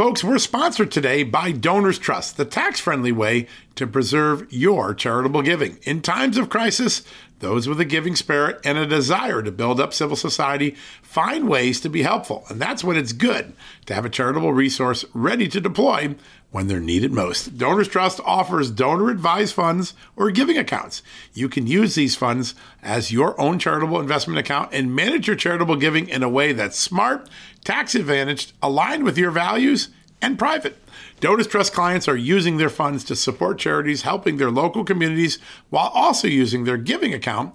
Folks, we're sponsored today by Donors Trust, the tax friendly way to preserve your charitable giving. In times of crisis, those with a giving spirit and a desire to build up civil society find ways to be helpful. And that's when it's good to have a charitable resource ready to deploy when they're needed most. Donors Trust offers donor advised funds or giving accounts. You can use these funds as your own charitable investment account and manage your charitable giving in a way that's smart, tax advantaged, aligned with your values, and private. Donors Trust clients are using their funds to support charities helping their local communities while also using their giving account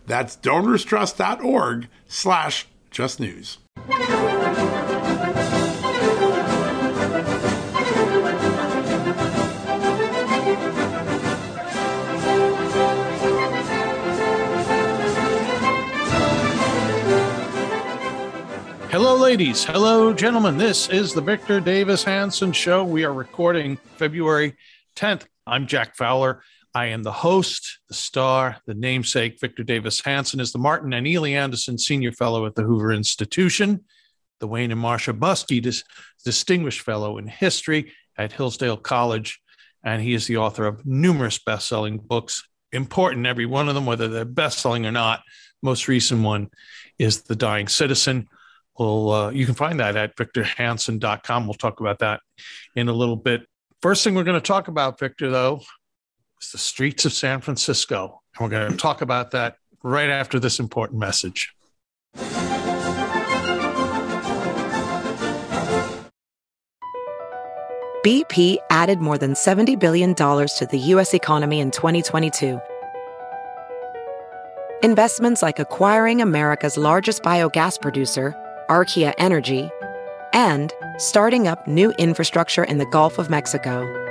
That's donorstrust.org slash justnews. Hello, ladies. Hello, gentlemen. This is the Victor Davis Hanson Show. We are recording February 10th. I'm Jack Fowler. I am the host, the star, the namesake. Victor Davis Hanson is the Martin and Illie Anderson Senior Fellow at the Hoover Institution, the Wayne and Marcia Buske Dis- Distinguished Fellow in History at Hillsdale College, and he is the author of numerous best-selling books. Important, every one of them, whether they're best-selling or not. Most recent one is The Dying Citizen. Well, uh, you can find that at victorhanson.com. We'll talk about that in a little bit. First thing we're going to talk about, Victor, though, is the streets of San Francisco. And we're going to talk about that right after this important message. BP added more than $70 billion to the U.S. economy in 2022. Investments like acquiring America's largest biogas producer, Archaea Energy, and starting up new infrastructure in the Gulf of Mexico.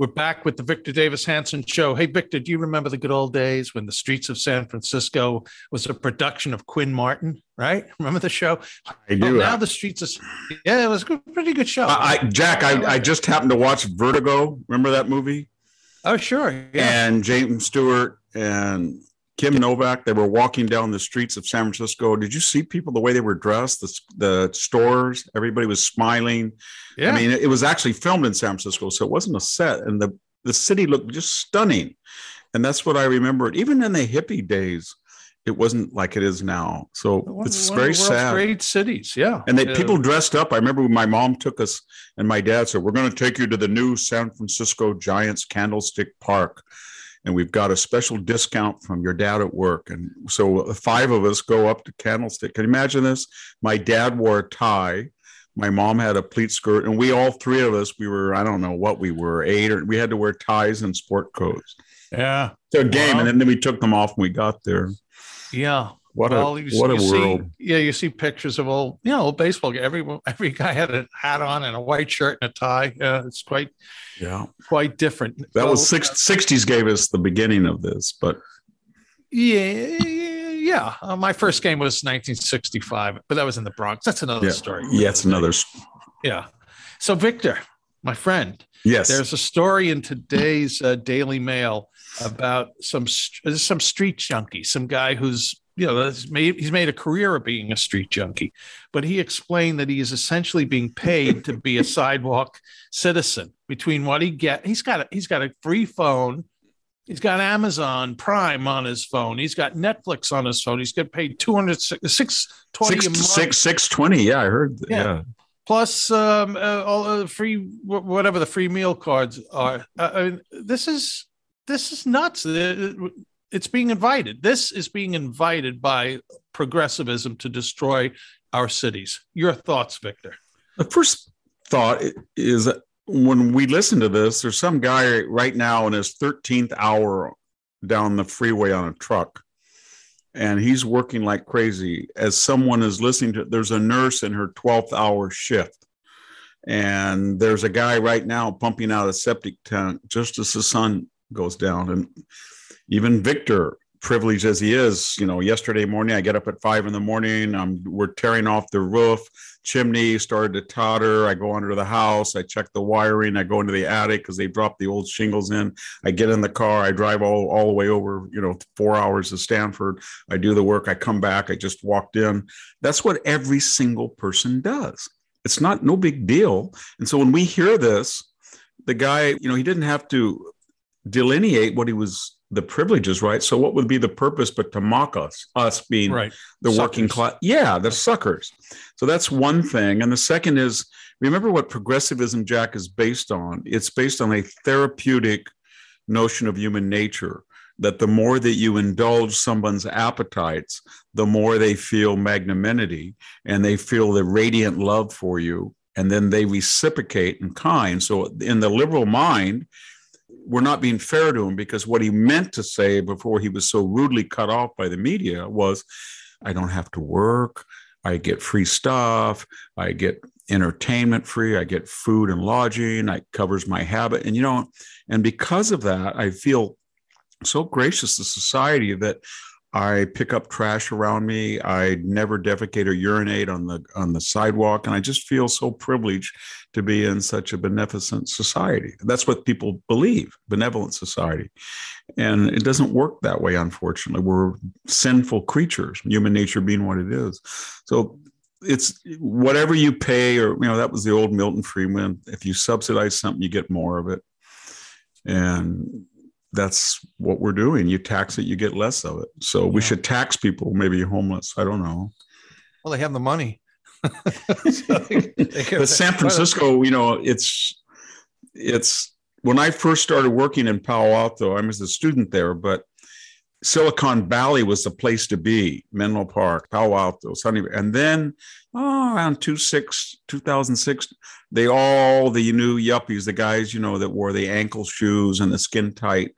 We're back with the Victor Davis Hanson Show. Hey, Victor, do you remember the good old days when the streets of San Francisco was a production of Quinn Martin? Right? Remember the show? I do. Oh, now the streets of yeah, it was a pretty good show. I, I Jack, I, I just happened to watch Vertigo. Remember that movie? oh, sure. Yeah. And James Stewart and Kim Novak, they were walking down the streets of San Francisco. Did you see people the way they were dressed? The, the stores, everybody was smiling. yeah. I mean, it was actually filmed in San Francisco, so it wasn't a set, and the the city looked just stunning. And that's what I remember. Even in the hippie days, it wasn't like it is now. So One- it's one very sad. Great cities. Yeah. And they Uh, people dressed up. I remember when my mom took us and my dad said, We're going to take you to the new San Francisco Giants Candlestick Park. And we've got a special discount from your dad at work. And so the five of us go up to Candlestick. Can you imagine this? My dad wore a tie. My mom had a pleat skirt, and we all three of us, we were, I don't know what we were, eight or we had to wear ties and sport coats. Yeah. So a game, Wow. and then we took them off when we got there. Yeah. What Well, a what a you see- world! yeah, you see pictures of old, you know, old baseball. Every every guy had a hat on and a white shirt and a tie. Yeah, it's quite yeah, quite different. that was six, 60s gave us the beginning of this, but Yeah, yeah. Uh, my first game was 1965, but that was in the Bronx. That's another yeah, story. yeah, it's another. Yeah. So Victor, my friend, Yes, there's a story in today's uh, Daily Mail about some st- some street junkie, some guy who's you know made, he's made a career of being a street junkie, but he explained that he is essentially being paid to be a sidewalk citizen. Between what he get, he's got a, he's got a free phone. He's got Amazon Prime on his phone. He's got Netflix on his phone. He's got paid 200 620 a month six, six twenty. Yeah, I heard. Yeah. Yeah, plus um, uh, all the free whatever the free meal cards are. Uh, I mean, this is this is nuts. It's being invited. This is being invited by progressivism to destroy our cities. Your thoughts, Victor? the first thought is when we listen to this, there's some guy right now in his 13th hour down the freeway on a truck and he's working like crazy as someone is listening to there's a nurse in her 12th hour shift and there's a guy right now pumping out a septic tank just as the sun goes down and even victor privileged as he is you know yesterday morning i get up at five in the morning i'm we're tearing off the roof chimney started to totter. I go under the house, I check the wiring, I go into the attic because they dropped the old shingles in. I get in the car, I drive all, all the way over, you know, four hours to Stanford. I do the work, I come back, I just walked in. That's what every single person does. It's not no big deal. And so when we hear this, the guy, you know, he didn't have to delineate what he was the privileges, right? So what would be the purpose but to mock us, us being right. the suckers. working class? Yeah, the suckers. So that's one thing. And the second is remember what progressivism, Jack, is based on. It's based on a therapeutic notion of human nature that the more that you indulge someone's appetites, the more they feel magnanimity and they feel the radiant love for you. And then they reciprocate in kind. So in the liberal mind, we're not being fair to him because what he meant to say before he was so rudely cut off by the media was I don't have to work. I get free stuff. I get entertainment free. I get food and lodging. It covers my habit. And, you know, and because of that, I feel so gracious to society that I pick up trash around me. I never defecate or urinate on the on the sidewalk, and I just feel so privileged to be in such a beneficent society. That's what people believe, benevolent society, and it doesn't work that way. Unfortunately, we're sinful creatures, human nature being what it is. So it's whatever you pay, or you know that was the old Milton Friedman. If you subsidize something, you get more of it, and that's what we're doing. You tax it, you get less of it. So we should tax people, maybe homeless. I don't know. Well, they have the money. so they, they but San Francisco, you know, it's it's when I first started working in Palo Alto, I was a student there, but Silicon Valley was the place to be, Menlo Park, Palo Alto, Sunny. And then oh, around 26, 2006, they all, the new yuppies, the guys, you know, that wore the ankle shoes and the skin tight,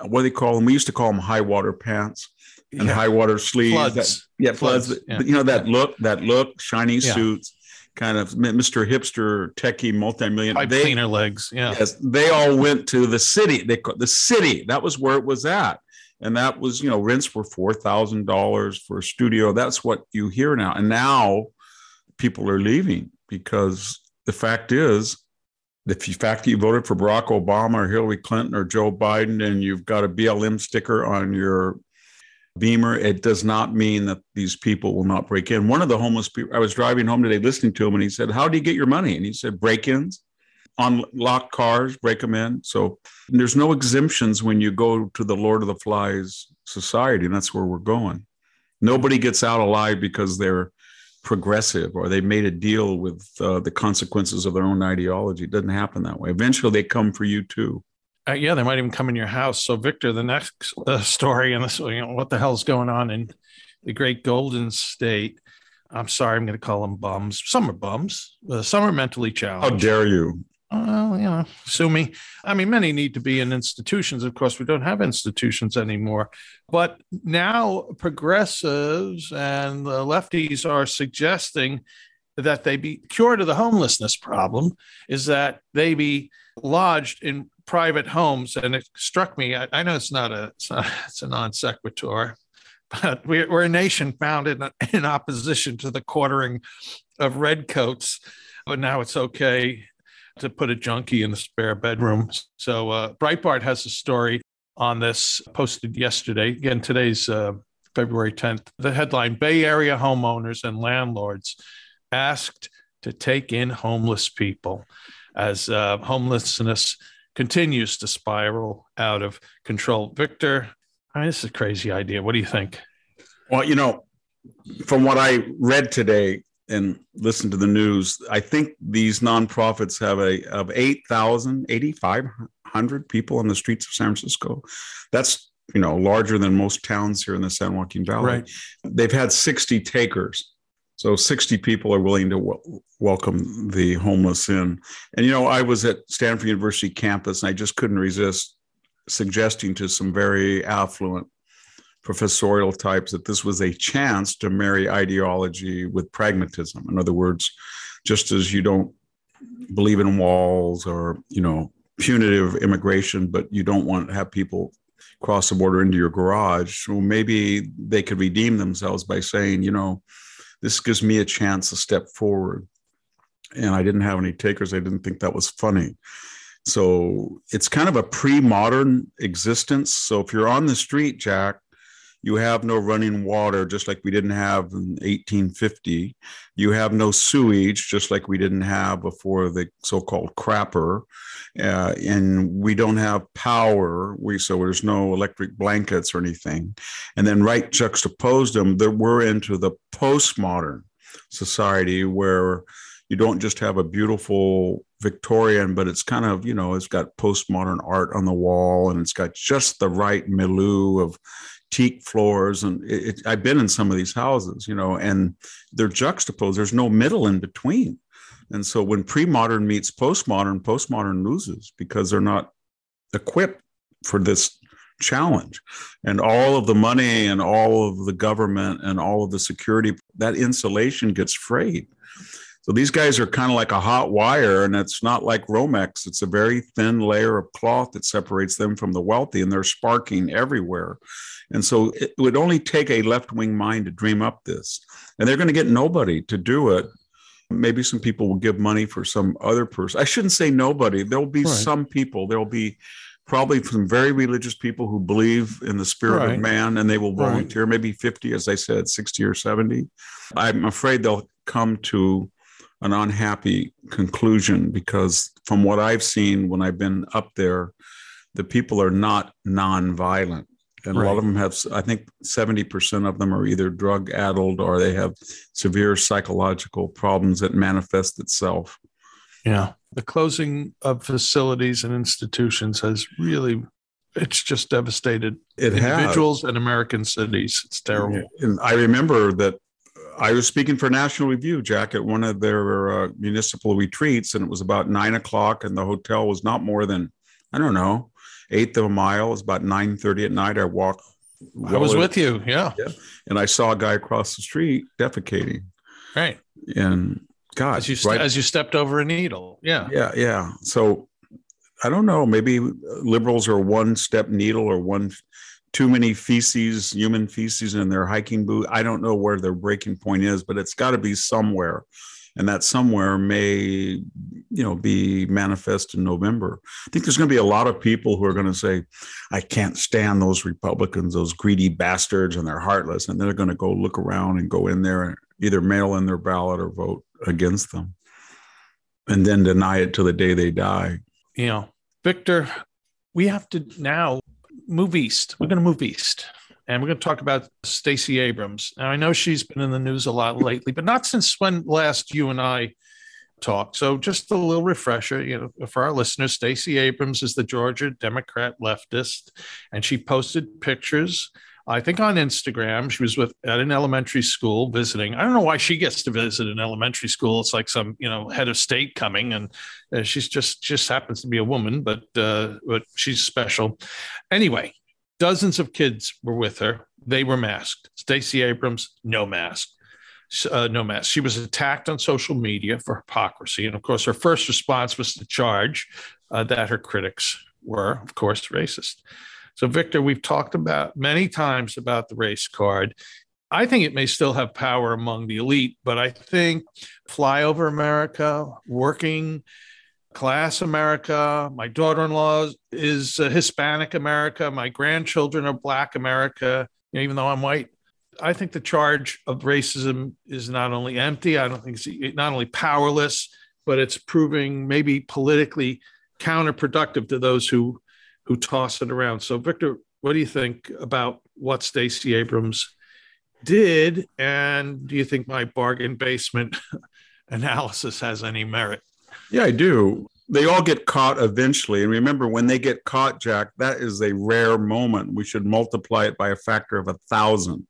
uh, what do they call them? We used to call them high water pants and yeah. high water sleeves. Floods. That, yeah, floods. floods. Yeah. But, you know, that look, that look, shiny yeah. suits kind of Mr. Hipster, techie, multi-million. Pipe they, cleaner legs. Yeah. Yes, they all went to the city. They the city. That was where it was at and that was you know rents were four thousand dollars for a studio. That's what you hear now, and now people are leaving because the fact is. The fact that you voted for Barack Obama or Hillary Clinton or Joe Biden and you've got a BLM sticker on your Beamer, it does not mean that these people will not break in. One of the homeless people, I was driving home today listening to him, and he said, How do you get your money? And he said, Break ins unlock cars, break them in. So there's no exemptions when you go to the Lord of the Flies society, and that's where we're going. Nobody gets out alive because they're progressive or they made a deal with uh, the consequences of their own ideology. It doesn't happen that way. Eventually, they come for you too. Uh, yeah, they might even come in your house. So, Victor, the next uh, story, and this, you know, what the hell's going on in the great Golden State? I'm sorry, I'm going to call them bums. Some are bums. Uh, some are mentally challenged. How dare you? Well, you know, me. I mean, many need to be in institutions. Of course, we don't have institutions anymore. But now progressives and the lefties are suggesting that they be cured of the homelessness problem is that they be lodged in private homes. And it struck me, I, I know it's not a, it's, not, it's a non sequitur, but we're, we're a nation founded in opposition to the quartering of redcoats. But now it's okay to put a junkie in the spare bedroom. So uh, Breitbart has a story on this posted yesterday. Again, today's uh, February 10th. The headline Bay Area homeowners and landlords asked to take in homeless people as uh, homelessness continues to spiral out of control. Victor, I mean, this is a crazy idea. What do you think? Well, you know, from what I read today, and listen to the news, I think these nonprofits have a of 8,000, 8,500 people on the streets of San Francisco. That's you know larger than most towns here in the San Joaquin Valley. Right. They've had 60 takers. So 60 people are willing to w- welcome the homeless in. And, you know, I was at Stanford University campus and I just couldn't resist suggesting to some very affluent professorial types that this was a chance to marry ideology with pragmatism. In other words, just as you don't believe in walls or, you know, punitive immigration, but you don't want to have people cross the border into your garage. Well, maybe they could redeem themselves by saying, you know, this gives me a chance to step forward. And I didn't have any takers. I didn't think that was funny. So it's kind of a pre modern existence. So if you're on the street, Jack, you have no running water, just like we didn't have in 1850. You have no sewage, just like we didn't have before the so-called crapper. Uh, and we don't have power. We so there's no electric blankets or anything. And then right juxtaposed them, that we're into the postmodern society where you don't just have a beautiful Victorian, but it's kind of, you know, it's got postmodern art on the wall and it's got just the right milieu of teak floors and it, it, i've been in some of these houses you know and they're juxtaposed. There's no middle in between. And so when pre-modern meets postmodern postmodern loses because they're not equipped for this challenge. And all of the money and all of the government and all of the security that insulation gets frayed so these guys are kind of like a hot wire, and it's not like Romex. It's a very thin layer of cloth that separates them from the wealthy, and they're sparking everywhere. And so it would only take a left wing mind to dream up this. And they're going to get nobody to do it. Maybe some people will give money for some other person. I shouldn't say nobody. There'll be right. some people. There'll be probably some very religious people who believe in the spirit right. of man and they will volunteer, right. maybe 50, as I said, 60 or 70. I'm afraid they'll come to an unhappy conclusion because from what I've seen when I've been up there, the people are not nonviolent. And right. a lot of them have i think 70% of them are either drug addled or they have severe psychological problems that manifest itself. Yeah. The closing of facilities and institutions has really it's just devastated it individuals has. and american cities. It's terrible. And i remember that I was speaking for National Review, Jack, at one of their uh, municipal retreats, and it was about nine o'clock, and the hotel was not more than I don't know eighth of a mile. It was about nine thirty at night. I walked. Well I was with you, yeah. yeah. And I saw a guy across the street defecating. Right. And God, as you st- right, as you stepped over a needle, yeah, yeah, yeah. So I don't know. Maybe liberals are one step needle or one too many feces, human feces in their hiking boot. I don't know where their breaking point is, but it's got to be somewhere. And that somewhere may you know be manifest in november. I think there's going to be a lot of people who are going to say i can't stand those republicans those greedy bastards and they're heartless and they're going to go look around and go in there and either mail in their ballot or vote against them and then deny it till the day they die. You know victor we have to now move east we're going to move east and we're going to talk about Stacey Abrams. Now, I know she's been in the news a lot lately, but not since when last you and I talked. So, just a little refresher, you know, for our listeners, Stacey Abrams is the Georgia Democrat leftist, and she posted pictures. I think on Instagram, she was with at an elementary school visiting. I don't know why she gets to visit an elementary school. It's like some, you know, head of state coming, and uh, she's just just happens to be a woman, but uh, but she's special. Anyway, Dozens of kids were with her. They were masked. Stacey Abrams, no mask. Uh, no mask. She was attacked on social media for hypocrisy. And of course, her first response was to charge uh, that her critics were, of course, racist. So, Victor, we've talked about many times about the race card. I think it may still have power among the elite, but I think flyover America, working class America. My daughter in law is Hispanic America. My grandchildren are Black America, you know, even though I'm white. I think the charge of racism is not only empty, I don't think it's not only powerless, but it's proving maybe politically counterproductive to those who who toss it around. So, Victor, what do you think about what Stacey Abrams did? And do you think my bargain basement analysis has any merit? Yeah, I do. They all get caught eventually. And remember, when they get caught, Jack, that is a rare moment. We should multiply it by a factor of a thousand.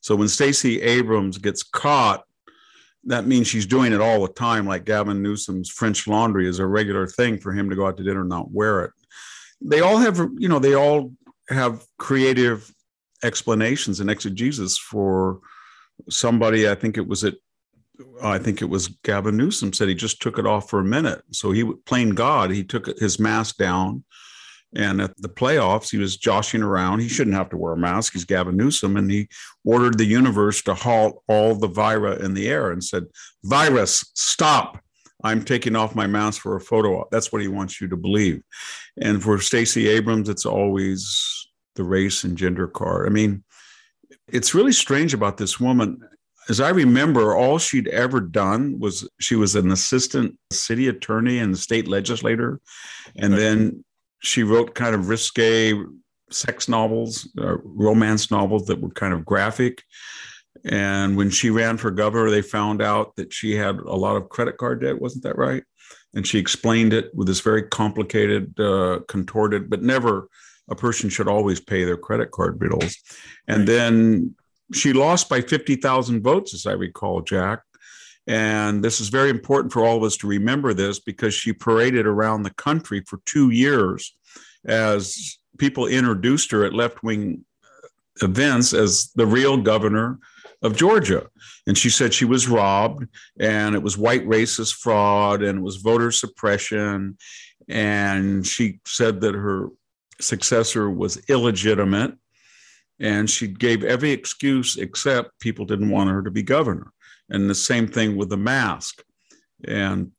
So when Stacey Abrams gets caught, that means she's doing it all the time, like Gavin Newsom's French laundry is a regular thing for him to go out to dinner and not wear it. They all have, you know, they all have creative explanations and exegesis for somebody. I think it was at, I think it was Gavin Newsom said he just took it off for a minute. So he playing God. He took his mask down and at the playoffs, he was joshing around. He shouldn't have to wear a mask. He's Gavin Newsom. And he ordered the universe to halt all the vira in the air and said, Virus, stop. I'm taking off my mask for a photo op. That's what he wants you to believe. And for Stacey Abrams, it's always the race and gender card. I mean, it's really strange about this woman. As I remember, all she'd ever done was she was an assistant city attorney and state legislator. And then she wrote kind of risque sex novels, uh, romance novels that were kind of graphic. And when she ran for governor, they found out that she had a lot of credit card debt. Wasn't that right? And she explained it with this very complicated, uh, contorted, but never a person should always pay their credit card bills. And right. then she lost by 50,000 votes, as I recall, Jack. And this is very important for all of us to remember this because she paraded around the country for two years as people introduced her at left wing events as the real governor of Georgia. And she said she was robbed and it was white racist fraud and it was voter suppression. And she said that her successor was illegitimate. And she gave every excuse except people didn't want her to be governor and the same thing with the mask and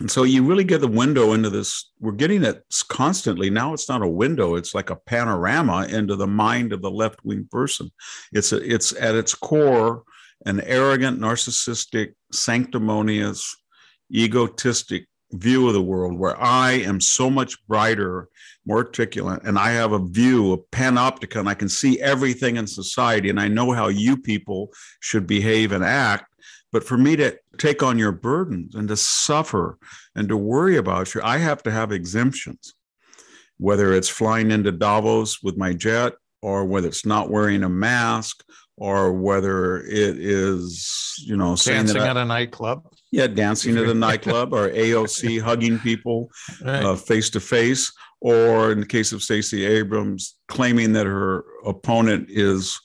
and so you really get the window into this we're getting it constantly. Now it's not a window it's like a panorama into the mind of the left wing person. It's a, it's at its core an arrogant narcissistic sanctimonious egotistic view of the world where i am so much brighter more articulate and i have a view a panopticon. i can see everything in society and i know how you people should behave and act but for me to take on your burdens and to suffer and to worry about you, I have to have exemptions, whether it's flying into Davos with my jet or whether it's not wearing a mask or whether it is, you know, dancing I, at a nightclub. Yeah, dancing at a nightclub or AOC hugging people face to face, or in the case of Stacey Abrams, claiming that her opponent is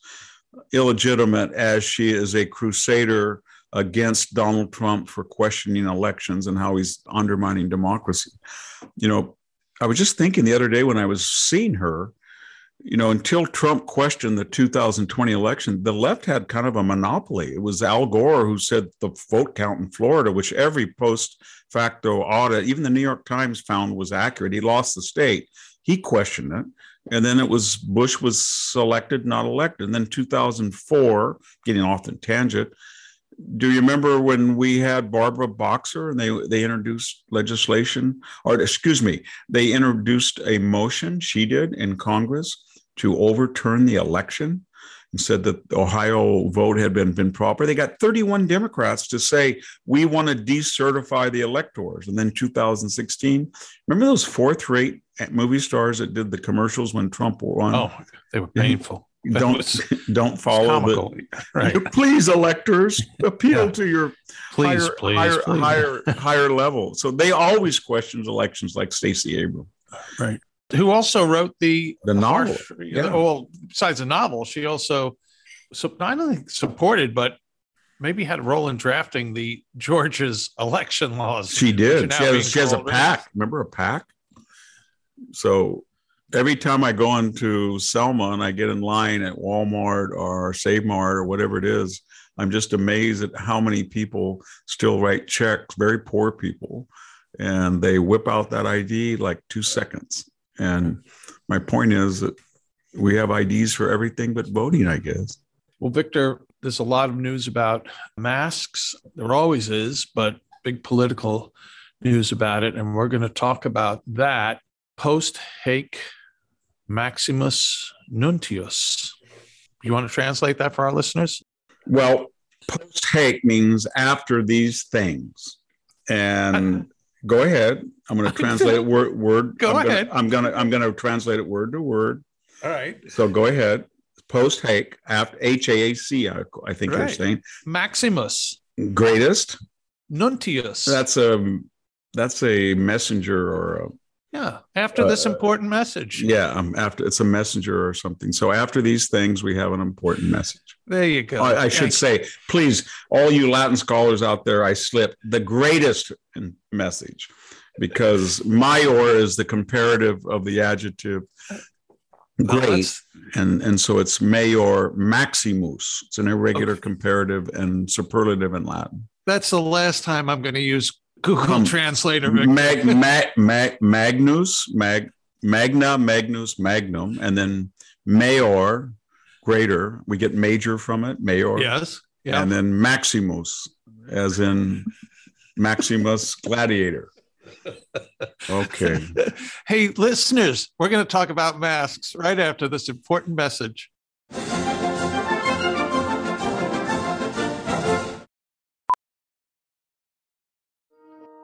illegitimate as she is a crusader against Donald Trump for questioning elections and how he's undermining democracy. You know, I was just thinking the other day when I was seeing her, you know, until Trump questioned the 2020 election, the left had kind of a monopoly. It was Al Gore who said the vote count in Florida, which every post facto audit, even the New York Times found was accurate. He lost the state. He questioned it. And then it was Bush was selected, not elected. And then 2004, getting off the tangent, do you remember when we had Barbara Boxer and they they introduced legislation, or excuse me, they introduced a motion she did in Congress to overturn the election and said that the Ohio vote had been been proper. They got 31 Democrats to say we want to decertify the electors. And then 2016, remember those fourth rate movie stars that did the commercials when Trump won? Oh, they were painful don't was, don't follow the right. please electors appeal yeah. to your please, higher, please, higher, please. higher higher level. So they always question elections like Stacey Abrams. Right. Who also wrote the the novel. harsh, yeah. well besides the novel she also so not only supported but maybe had a role in drafting the Georgia's election laws. She did. She has, she has a pack remember a pack so every time I go into Selma and I get in line at Walmart or Save Mart or whatever it is, I'm just amazed at how many people still write checks, very poor people, and they whip out that ID like two seconds. And my point is that we have IDs for everything but voting, I guess. Well, Victor, there's a lot of news about masks. There always is, but big political news about it. And we're going to talk about that post Haec Maximus Nuntius. You want to translate that for our listeners? Well, post haec means after these things. And uh-huh. go ahead. I'm going to translate it word word. Go I'm ahead. Gonna, I'm going to I'm going to translate it word to word. All right. So go ahead. Post haec after H A A C. I think right. you're saying Maximus. Greatest. Nuntius. That's a that's a messenger or a yeah. After this Uh, important message. yeah. Um, after it's a messenger or something. So after these things, we have an important message. There you go. I, I should say, please, all you Latin scholars out there, I slipped the greatest message because major is the comparative of the adjective great, that's- and and so it's major maximus. It's an irregular comparative and superlative in Latin. That's the last time I'm going to use Google Um, Translator. Mag, mag, mag, magnus, mag, magna, magnus, magnum, and then major, greater. We get major from it, major. yes. Yeah. and then Maximus, as in Maximus Gladiator. Okay. hey, listeners, we're going to talk about masks right after this important message.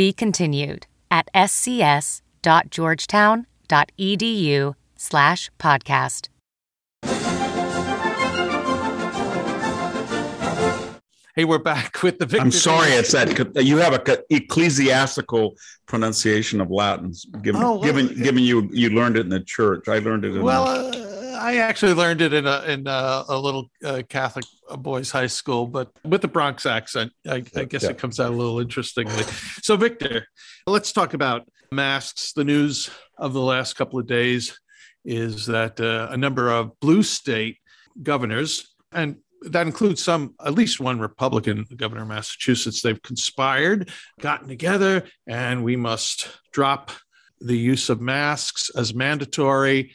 Be continued at scs.georgetown.edu slash podcast. Hey, we're back with the Victor. I'm sorry, it's that you have a ecclesiastical pronunciation of Latin. Given, Oh, well, given, given you you learned it in the church, I learned it in. Well, the, uh, I actually learned it in a in a, a little uh, Catholic boys' high school, but with the Bronx accent, I, I guess Yeah. it comes out a little interestingly. So, Victor, let's talk about masks. The news of the last couple of days is that uh, a number of blue state governors, and that includes some, at least one Republican governor of Massachusetts, they've conspired, gotten together, and we must drop the use of masks as mandatory.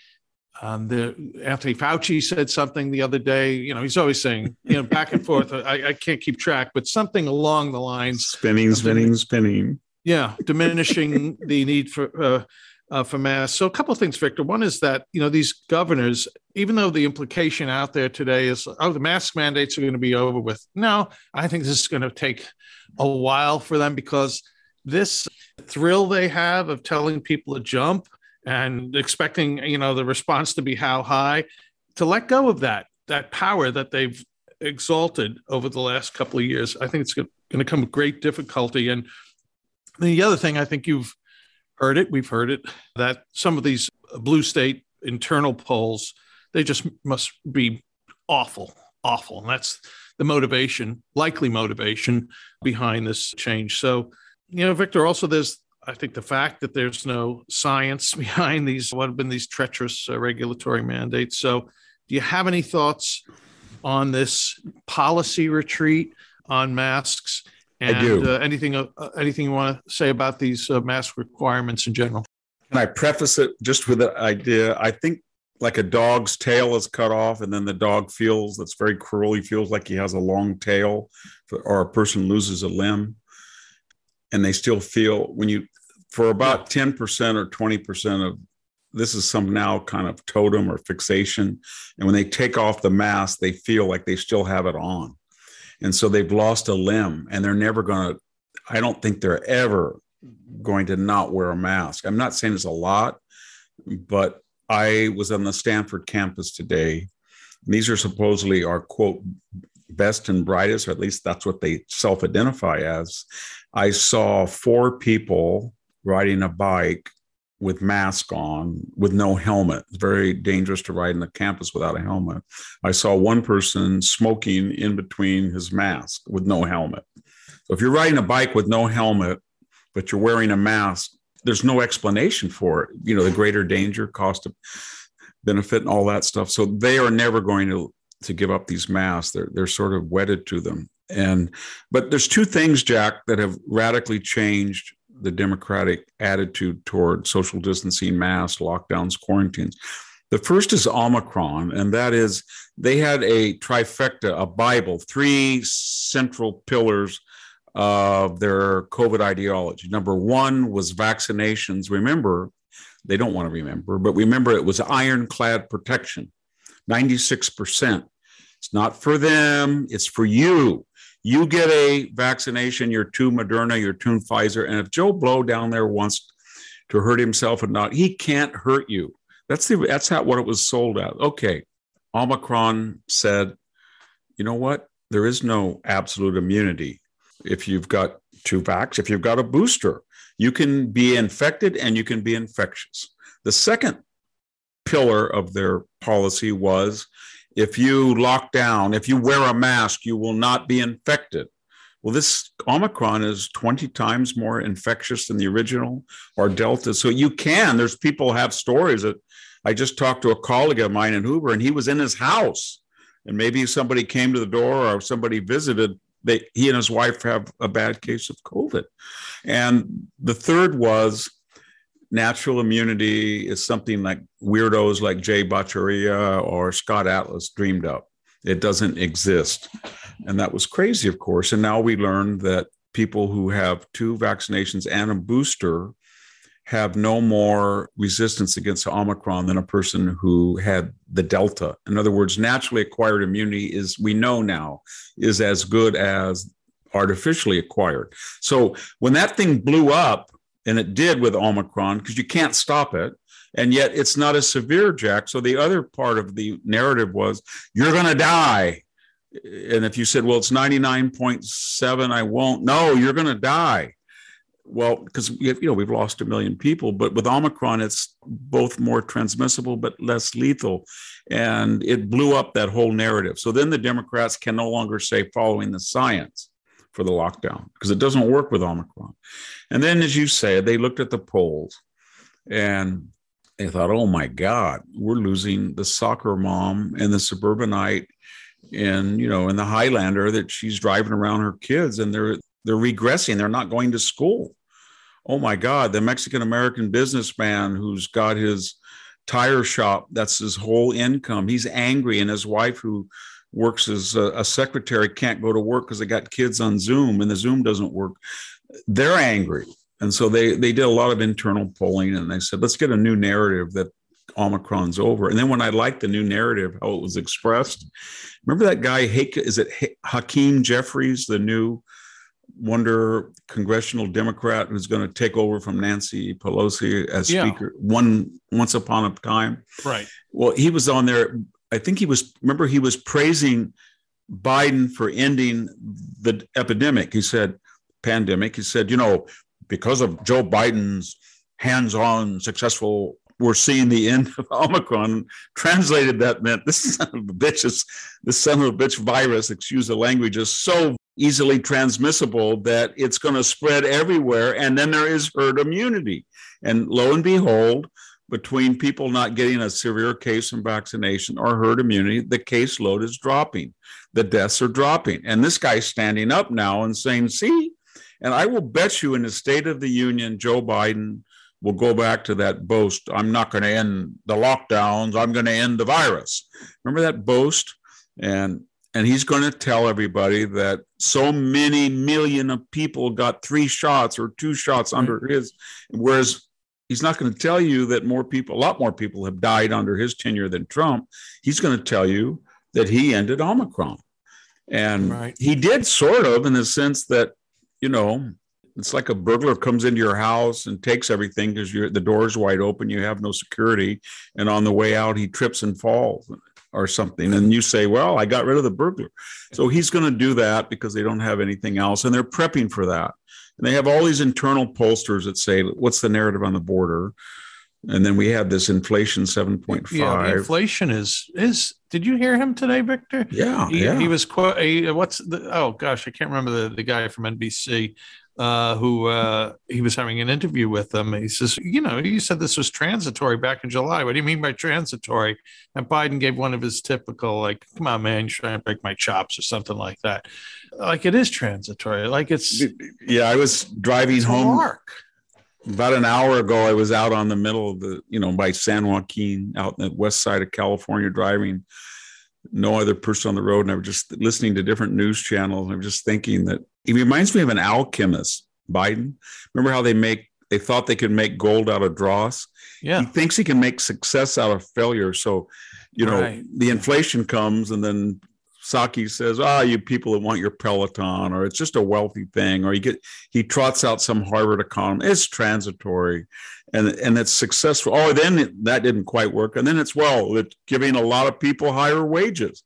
Um, the Anthony Fauci said something the other day. You know, he's always saying, you know, back and forth. I, I can't keep track, but something along the lines spinning, spinning, spinning. yeah, diminishing the need for uh, uh, for masks. So a couple of things, Victor. One is that you know these governors, even though the implication out there today is, oh, the mask mandates are going to be over with. No, I think this is going to take a while for them because this thrill they have of telling people to jump and expecting you know the response to be how high to let go of that that power that they've exalted over the last couple of years i think it's going to come with great difficulty and the other thing I think you've heard it, we've heard it, that some of these blue state internal polls, they just must be awful, awful. And that's the motivation, likely motivation behind this change. So, you know, Victor, also there's, I think, the fact that there's no science behind these, what have been these treacherous uh, regulatory mandates. So, do you have any thoughts on this policy retreat on masks? I And do. Uh, anything, uh, anything you want to say about these uh, mask requirements in general? Can I preface it just with the idea? I think like a dog's tail is cut off, and then the dog feels that's very cruel. He feels like he has a long tail, or a person loses a limb, and they still feel when you for about ten percent or twenty percent of this is some now kind of totem or fixation, and when they take off the mask, they feel like they still have it on, and so they've lost a limb, and they're never going to. I don't think they're ever going to not wear a mask. I'm not saying it's a lot, but I was on the Stanford campus today. These are supposedly our quote best and brightest, or at least that's what they self identify as. I saw four people riding a bike with mask on with no helmet. Very dangerous to ride in the campus without a helmet. I saw one person smoking in between his mask with no helmet. So if you're riding a bike with no helmet, but you're wearing a mask, there's no explanation for it. You know, the greater danger, cost of benefit, and all that stuff. So they are never going to to give up these masks. They're they're sort of wedded to them. And but there's two things, Jack, that have radically changed the democratic attitude toward social distancing, masks, lockdowns, quarantines. The first is Omicron, and that is they had a trifecta, a Bible, three central pillars of their COVID ideology. Number one was vaccinations. Remember, they don't want to remember, but remember it was ironclad protection, 96%. It's not for them, it's for you. You get a vaccination, you're two Moderna, you're two Pfizer. And if Joe Blow down there wants to hurt himself and not, he can't hurt you. That's the that's how what it was sold at. Okay. Omicron said, you know what? There is no absolute immunity. If you've got two vax, if you've got a booster, you can be infected and you can be infectious. The second pillar of their policy was if you lock down, if you wear a mask, you will not be infected. Well, this Omicron is 20 times more infectious than the original or Delta. So you can, there's people have stories that I just talked to a colleague of mine in Hoover and he was in his house and maybe somebody came to the door or somebody visited. They, he and his wife have a bad case of COVID. And the third was natural immunity is something like weirdos like Jay Bhattacharya or Scott Atlas dreamed up. It doesn't exist. And that was crazy, of course. And now we learned that people who have two vaccinations and a booster have no more resistance against Omicron than a person who had the Delta. In other words, naturally acquired immunity is, we know now, is as good as artificially acquired. So when that thing blew up, and it did with Omicron because you can't stop it. And yet it's not as severe, Jack. So the other part of the narrative was you're going to die. And if you said, well, it's 99.7, I won't. No, you're going to die. Well, because you know we've lost a million people, but with Omicron, it's both more transmissible but less lethal, and it blew up that whole narrative. So then the Democrats can no longer say following the science for the lockdown because it doesn't work with Omicron. And then, as you said, they looked at the polls and they thought, oh my God, we're losing the soccer mom and the suburbanite and you know, and the Highlander that she's driving around her kids and they're they're regressing. They're not going to school. Oh my God, the Mexican American businessman who's got his tire shop, that's his whole income. He's angry, and his wife who works as a, a secretary can't go to work because they got kids on Zoom and the Zoom doesn't work. They're angry. And so they they did a lot of internal polling and they said, let's get a new narrative that Omicron's over. And then when I liked the new narrative, how it was expressed, remember that guy, is it Hakeem Jeffries, the new wonder congressional Democrat who's going to take over from Nancy Pelosi as yeah. Speaker one once upon a time. Right. Well, he was on there I think he was, remember, he was praising Biden for ending the epidemic. He said, pandemic. He said, you know, because of Joe Biden's hands on successful, we're seeing the end of Omicron. Translated, that meant this son of a bitch is, this son of a bitch virus, excuse the language, is so easily transmissible that it's going to spread everywhere. And then there is herd immunity. And lo and behold, between people not getting a severe case from vaccination or herd immunity, the caseload is dropping. The deaths are dropping. And this guy's standing up now and saying, see, and I will bet you in the State of the Union, Joe Biden will go back to that boast I'm not going to end the lockdowns, I'm going to end the virus. Remember that boast? And and he's going to tell everybody that so many million of people got three shots or two shots under his whereas he's not going to tell you that more people, a lot more people have died under his tenure than Trump. He's going to tell you that he ended Omicron. And right. he did sort of in the sense that, you know, it's like a burglar comes into your house and takes everything because the door's wide open, you have no security. And on the way out, he trips and falls or something. And you say, Well, I got rid of the burglar. So he's going to do that because they don't have anything else. And they're prepping for that. And they have all these internal pollsters that say, what's the narrative on the border? And then we have this inflation 7.5. Yeah, inflation is is. Did you hear him today, Victor? Yeah, he, yeah. he was quote. What's the? Oh gosh, I can't remember the the guy from NBC uh, who uh, he was having an interview with them. He says, you know, you said this was transitory back in July. What do you mean by transitory? And Biden gave one of his typical, like, come on, man, you're trying to break my chops or something like that. Like it is transitory. Like it's. Yeah, I was driving home. Mark. About an hour ago, I was out on the middle of the, you know, by San Joaquin, out in the west side of California, driving no other person on the road. And I was just listening to different news channels. And I was just thinking that he reminds me of an alchemist, Biden. Remember how they make, they thought they could make gold out of dross? Yeah. He thinks he can make success out of failure. So, you know, right. the inflation comes and then Psaki says, "Ah, oh, you people that want your Peloton, or it's just a wealthy thing, or you get." He trots out some Harvard economist. It's transitory, and and it's successful. Oh, then it, that didn't quite work, and then it's well, it's giving a lot of people higher wages.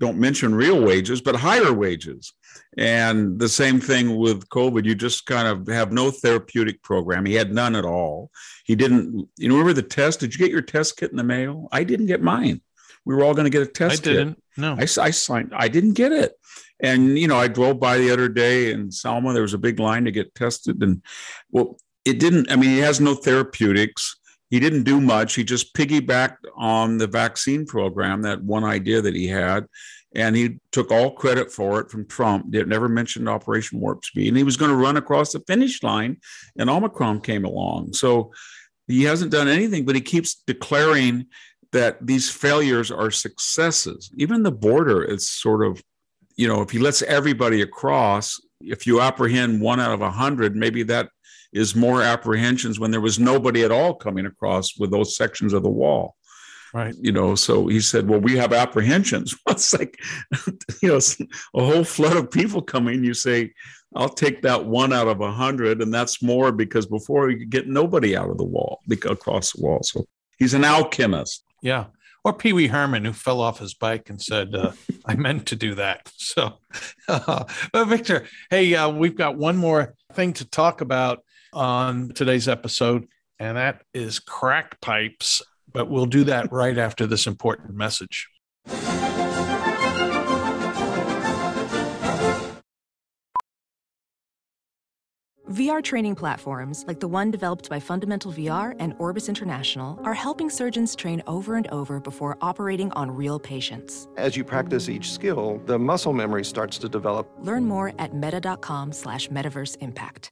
Don't mention real wages, but higher wages. And the same thing with COVID. You just kind of have no therapeutic program. He had none at all. He didn't. You know, remember the test? Did you get your test kit in the mail? I didn't get mine. We were all going to get a test. I didn't. Kit. No, I, I signed. I didn't get it. And you know, I drove by the other day in Selma. There was a big line to get tested, and well, it didn't. I mean, he has no therapeutics. He didn't do much. He just piggybacked on the vaccine program, that one idea that he had, and he took all credit for it from Trump. Did never mentioned Operation Warp Speed, and he was going to run across the finish line, and Omicron came along. So he hasn't done anything, but he keeps declaring that these failures are successes. Even the border is sort of, you know, if he lets everybody across, if you apprehend one out of a hundred, maybe that is more apprehensions when there was nobody at all coming across with those sections of the wall. Right. You know, so he said, well, we have apprehensions. it's like, you know, a whole flood of people coming. You say, I'll take that one out of a hundred. And that's more because before you could get nobody out of the wall, across the wall. So he's an alchemist. Yeah. Or Pee Wee Herman, who fell off his bike and said, uh, I meant to do that. So, uh, but Victor, hey, uh, we've got one more thing to talk about on today's episode, and that is crack pipes. But we'll do that right after this important message. VR training platforms, like the one developed by Fundamental VR and Orbis International, are helping surgeons train over and over before operating on real patients. As you practice each skill, the muscle memory starts to develop. Learn more at meta.com slash metaverse impact.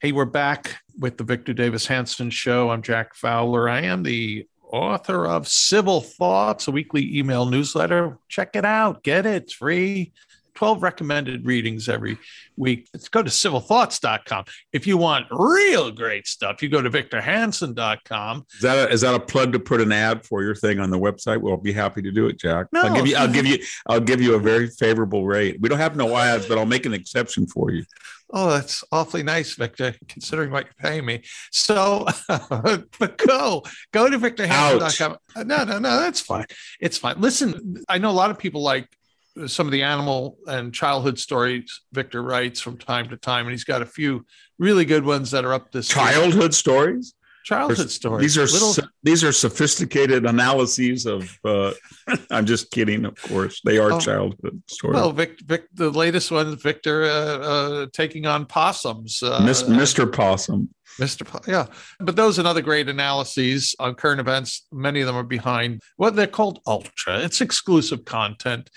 Hey, we're back with the Victor Davis Hanson Show. I'm Jack Fowler. I am the author of Civil Thoughts, a weekly email newsletter. Check it out, get it, it's free. 12 recommended readings every week. Let's go to civilthoughts.com. If you want real great stuff, you go to victorhanson.com. Is that a, is that a plug to put an ad for your thing on the website? We'll be happy to do it, Jack. No, I'll give you I'll give you I'll give you a very favorable rate. We don't have no ads, but I'll make an exception for you. Oh, that's awfully nice, Victor, considering what you're paying me. So, but go, go to victorhanson.com. No, no, no, that's fine. It's fine. Listen, I know a lot of people like some of the animal and childhood stories Victor writes from time to time, and he's got a few really good ones that are up this childhood stories. Childhood stories. These are Little... so, these are sophisticated analyses of. Uh, I'm just kidding, of course. They are oh, childhood stories. Well, Vic, Vic, the latest one, Victor uh, uh, taking on possums. Uh, Mr. Possum. Mr. Po- yeah, but those and other great analyses on current events. Many of them are behind what they're called ultra. It's exclusive content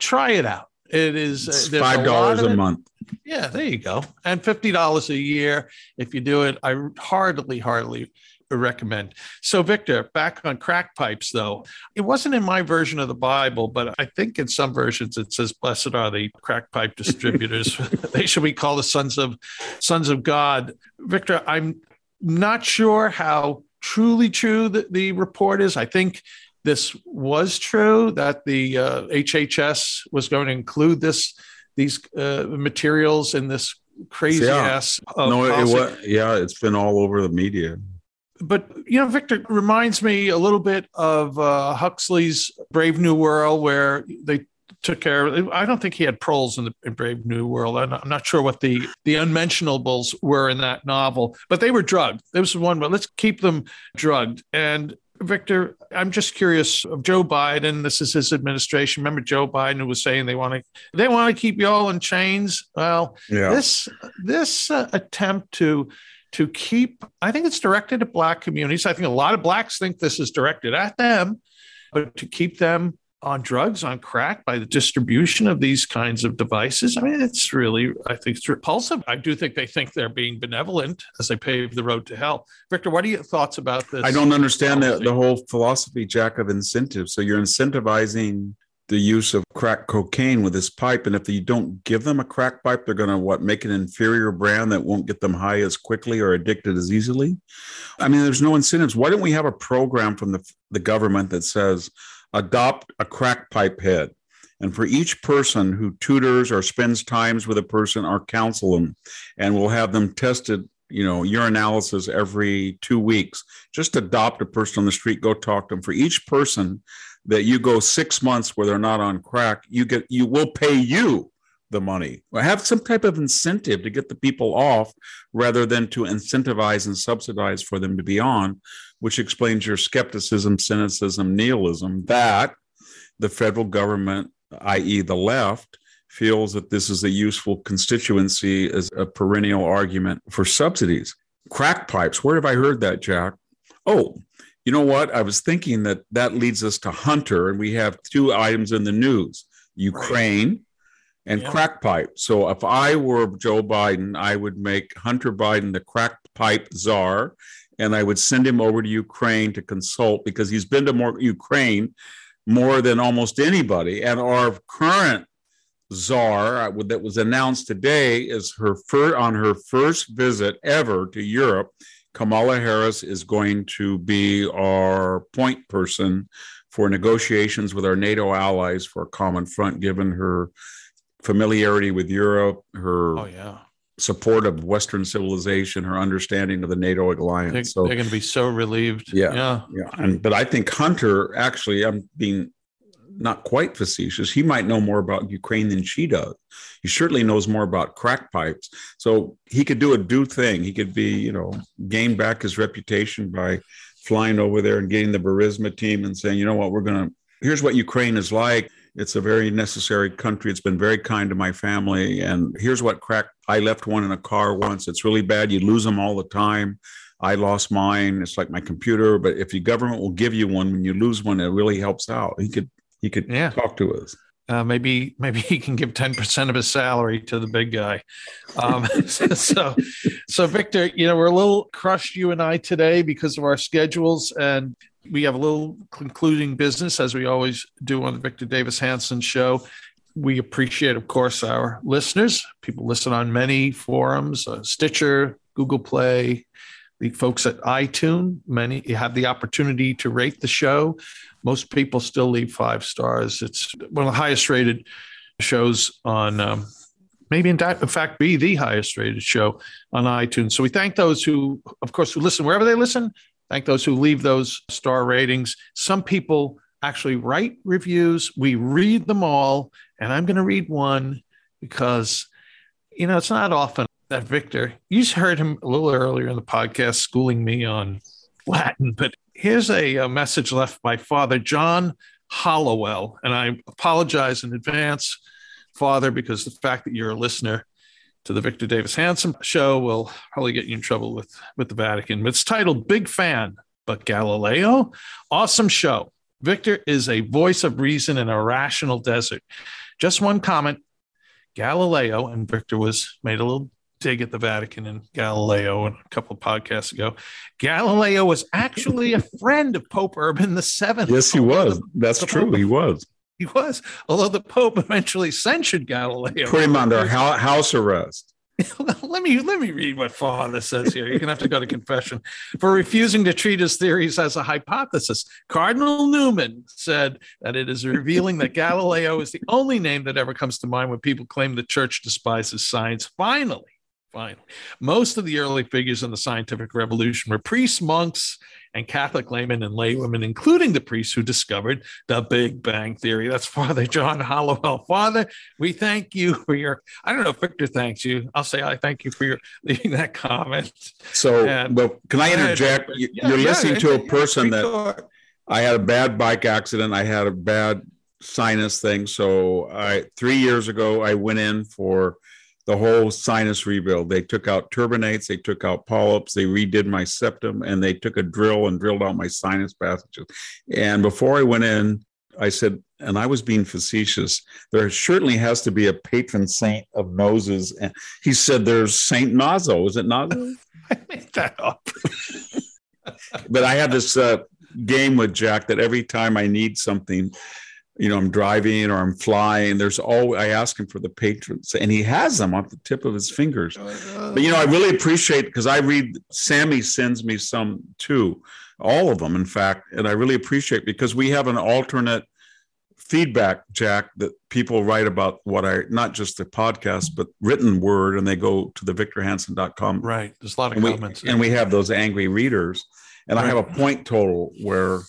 try it out. It is uh, five dollars a, a month. Yeah, there you go, and fifty dollars a year if you do it. I hardly, hardly recommend. So, Victor, back on crack pipes, though, it wasn't in my version of the Bible, but I think in some versions it says, "Blessed are the crack pipe distributors; they shall be called the sons of sons of God." Victor, I'm not sure how truly true the, the report is. I think this was true that the uh, HHS was going to include this these uh, materials in this crazy yeah. ass. no, it was yeah. It's been all over the media. but you know, Victor reminds me a little bit of uh, Huxley's Brave New World, where they took care of. I don't think he had proles in the in Brave New World. I'm not, I'm not, sure what the the unmentionables were in that novel, but they were drugged. There was one, but let's keep them drugged. And Victor, I'm just curious of Joe Biden. This is his administration. Remember Joe Biden who was saying they want to they want to keep you all in chains. Well, yeah. this this uh, attempt to to keep I think it's directed at black communities. I think a lot of blacks think this is directed at them, but to keep them on drugs, on crack, by the distribution of these kinds of devices. I mean, it's really, I think it's repulsive. I do think they think they're being benevolent as they pave the road to hell. Victor, what are your thoughts about this? I don't understand the, the whole philosophy, Jack, of incentives. So you're incentivizing the use of crack cocaine with this pipe and if you don't give them a crack pipe they're going to what make an inferior brand that won't get them high as quickly or addicted as easily i mean there's no incentives why don't we have a program from the, the government that says adopt a crack pipe head. And for each person who tutors or spends times with a person or counsel them, and we'll have them tested, you know, urinalysis every two weeks. Just adopt a person on the street, go talk to them. For each person that you go six months where they're not on crack, you get you will pay you the money. Have some type of incentive to get the people off rather than to incentivize and subsidize for them to be on, which explains your skepticism, cynicism, nihilism that the federal government, i.e., the left, feels that this is a useful constituency as a perennial argument for subsidies. Crack pipes, where have I heard that, Jack? Oh, you know what? I was thinking that that leads us to Hunter, and we have two items in the news Ukraine. Right and yeah. crack pipe. So if I were Joe Biden, I would make Hunter Biden the crack pipe czar, and I would send him over to Ukraine to consult because he's been to more Ukraine more than almost anybody. And our current czar uh, that was announced today is her fir- on her first visit ever to Europe. Kamala Harris is going to be our point person for negotiations with our NATO allies for a common front, given her familiarity with Europe, her oh, yeah. Support of Western civilization, her understanding of the NATO alliance. They're, so they're going to be so relieved. Yeah, yeah, yeah. And but I think Hunter actually, I'm being not quite facetious. He might know more about Ukraine than she does. He certainly knows more about crack pipes. So he could do a do thing. He could be, you know, gain back his reputation by flying over there and getting the Burisma team and saying, you know what, we're going to. Here's what Ukraine is like it's a very necessary country. It's been very kind to my family. And here's what crack I left one in a car once. It's really bad. You lose them all the time. I lost mine. It's like my computer. But if your government will give you one when you lose one, it really helps out. He could he could yeah. talk to us. Uh, maybe maybe he can give 10% of his salary to the big guy um, so so victor you know we're a little crushed you and i today because of our schedules and we have a little concluding business as we always do on the Victor Davis Hanson show. We appreciate, of course, our listeners. People listen on many forums, uh, Stitcher, Google Play, the folks at iTunes. Many have the opportunity to rate the show. Most people still leave five stars. It's one of the highest rated shows on. Um, maybe in, in fact be the highest rated show on iTunes. So we thank those who, of course, who listen wherever they listen, Thank those who leave those star ratings. Some people actually write reviews. We read them all. And I'm going to read one because, you know, it's not often that Victor, you heard him a little earlier in the podcast schooling me on Latin, but here's a, a message left by Father John Hollowell. And I apologize in advance, Father, because the fact that you're a listener to the Victor Davis Hanson show will probably get you in trouble with with the Vatican. But It's titled Big Fan, but Galileo, awesome show. Victor is a voice of reason in a rational desert. Just one comment. Galileo and Victor was made a little dig at the Vatican and Galileo a couple of podcasts ago. Galileo was actually a friend of Pope Urban the Seventh. Yes, he was. That's true. Pope. He was. He was, although the Pope eventually censured Galileo. Put him under house arrest. let me let me read what Father says here. You're gonna have to go to confession for refusing to treat his theories as a hypothesis. Cardinal Newman said that it is revealing that Galileo is the only name that ever comes to mind when people claim the church despises science. Finally, Fine. Most of the early figures in the scientific revolution were priests, monks, and Catholic laymen and laywomen, including the priests who discovered the Big Bang Theory. That's Father John Hollowell. Father, we thank you for your, I don't know if Victor thanks you. I'll say I thank you for your leaving that comment. So, and, well, can I interject? You're yeah, listening yeah, to a person that I had a bad bike accident. I had a bad sinus thing. So I, three years ago, I went in for the whole sinus rebuild. They took out turbinates, they took out polyps, they redid my septum, and they took a drill and drilled out my sinus passages. And before I went in, I said, and I was being facetious, there certainly has to be a patron saint of noses. And he said, there's Saint Naso. Is it Naso? I made that up. but I had this uh, game with Jack that every time I need something, you know, I'm driving or I'm flying. There's all I ask him for the patrons, and he has them off the tip of his fingers. But you know, I really appreciate because I read Sammy sends me some too, all of them, in fact, and I really appreciate because we have an alternate feedback, Jack, that people write about what I not just the podcast, but written word, and they go to the victorhanson.com. Right. There's a lot of and comments. We, and we have those angry readers. And right. I have a point total where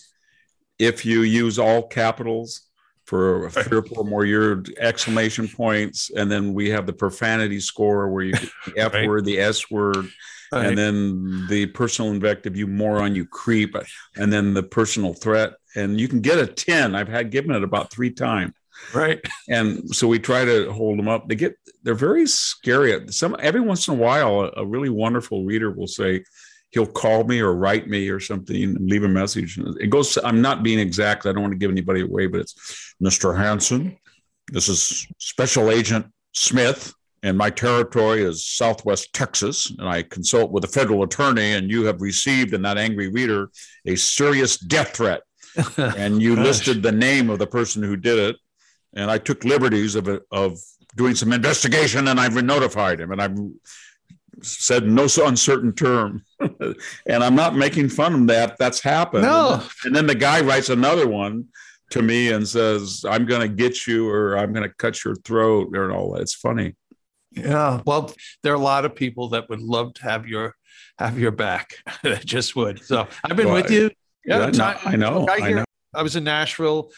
if you use all capitals, for three or four more year exclamation points, and then we have the profanity score where you the F right. word, the S word, right. and then the personal invective, you moron, you creep, and then the personal threat, and you can get a ten. I've had given it about three times. Right. And so we try to hold them up. They get they're very scary. Some every once in a while, a, a really wonderful reader will say, he'll call me or write me or something and leave a message. It goes, I'm not being exact. I don't want to give anybody away, but it's Mr. Hanson. This is Special Agent Smith, and my territory is Southwest Texas. And I consult with a federal attorney, and you have received in that angry reader a serious death threat. and you listed the name of the person who did it. And I took liberties of, of doing some investigation and I've notified him. And I've said no so uncertain term. and I'm not making fun of that. That's happened. No. And then the guy writes another one to me and says, I'm going to get you or I'm going to cut your throat or all that. It's funny. Yeah. Well, there are a lot of people that would love to have your have your back. that just would. So I've been well, with you. Yeah, yeah I, I know. I, I know. I was in Nashville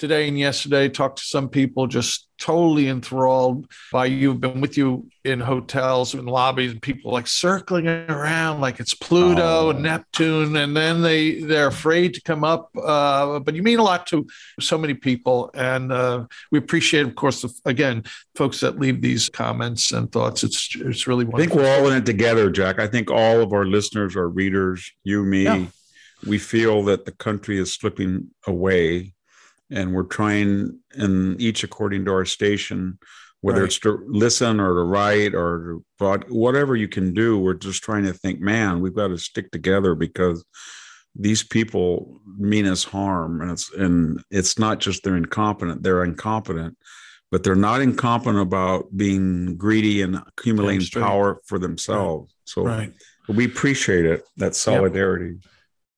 today and yesterday, talked to some people just totally enthralled by you. Been with you in hotels and lobbies, and people like circling around like it's Pluto oh. and Neptune, and then they they're afraid to come up. Uh, but you mean a lot to so many people, and uh, we appreciate, of course, the, again, folks that leave these comments and thoughts. It's it's really wonderful. I think we're all in it together, Jack. I think all of our listeners, our readers, you, me. Yeah. We feel that the country is slipping away and we're trying in each according to our station whether right. it's to listen or to write or to broad, whatever you can do we're just trying to think man we've got to stick together because these people mean us harm and it's and it's not just they're incompetent they're incompetent but they're not incompetent about being greedy and accumulating power for themselves right. so right. we appreciate it that solidarity yep.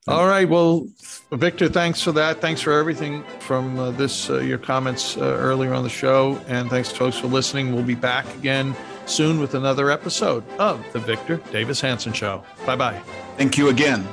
All right. Well, Victor, thanks for that. Thanks for everything from uh, this, uh, your comments uh, earlier on the show. And thanks, folks, for listening. We'll be back again soon with another episode of The Victor Davis Hanson Show. Bye bye. Thank you again.